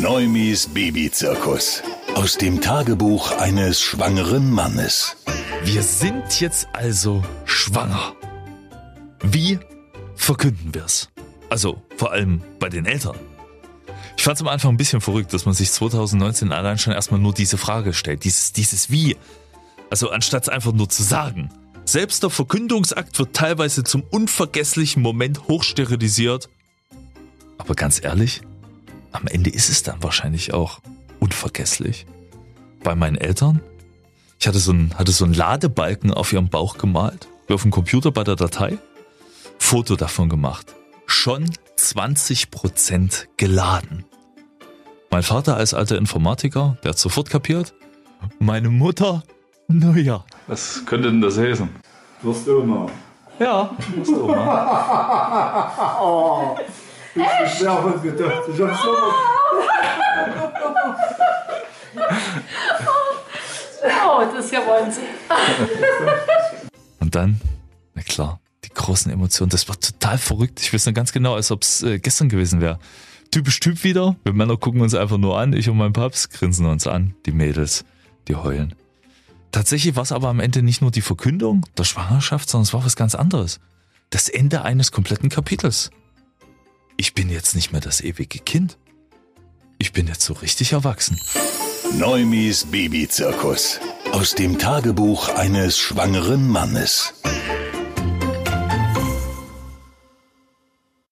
Neumis Babyzirkus. Aus dem Tagebuch eines schwangeren Mannes. Wir sind jetzt also schwanger. Wie verkünden wir's? Also vor allem bei den Eltern. Ich fand es am Anfang ein bisschen verrückt, dass man sich 2019 allein schon erstmal nur diese Frage stellt. Dieses, dieses Wie. Also anstatt es einfach nur zu sagen. Selbst der Verkündungsakt wird teilweise zum unvergesslichen Moment hochsterilisiert. Aber ganz ehrlich, am Ende ist es dann wahrscheinlich auch unvergesslich. Bei meinen Eltern, ich hatte so einen, hatte so einen Ladebalken auf ihrem Bauch gemalt, wie auf dem Computer bei der Datei, Foto davon gemacht. Schon 20% geladen. Mein Vater als alter Informatiker, der hat sofort kapiert. Meine Mutter, naja. Was könnte denn das heißen? Wirst du immer. Ja, das ist Oma. Oh, hab's so Oh, das ist ja Wahnsinn. Und dann, na klar, die großen Emotionen. Das war total verrückt. Ich weiß noch ganz genau, als ob es äh, gestern gewesen wäre. Typisch Typ wieder. Wir Männer gucken uns einfach nur an. Ich und mein Paps grinsen uns an. Die Mädels, die heulen. Tatsächlich war es aber am Ende nicht nur die Verkündung der Schwangerschaft, sondern es war was ganz anderes. Das Ende eines kompletten Kapitels. Ich bin jetzt nicht mehr das ewige Kind. Ich bin jetzt so richtig erwachsen. Neumis Babyzirkus. Aus dem Tagebuch eines schwangeren Mannes.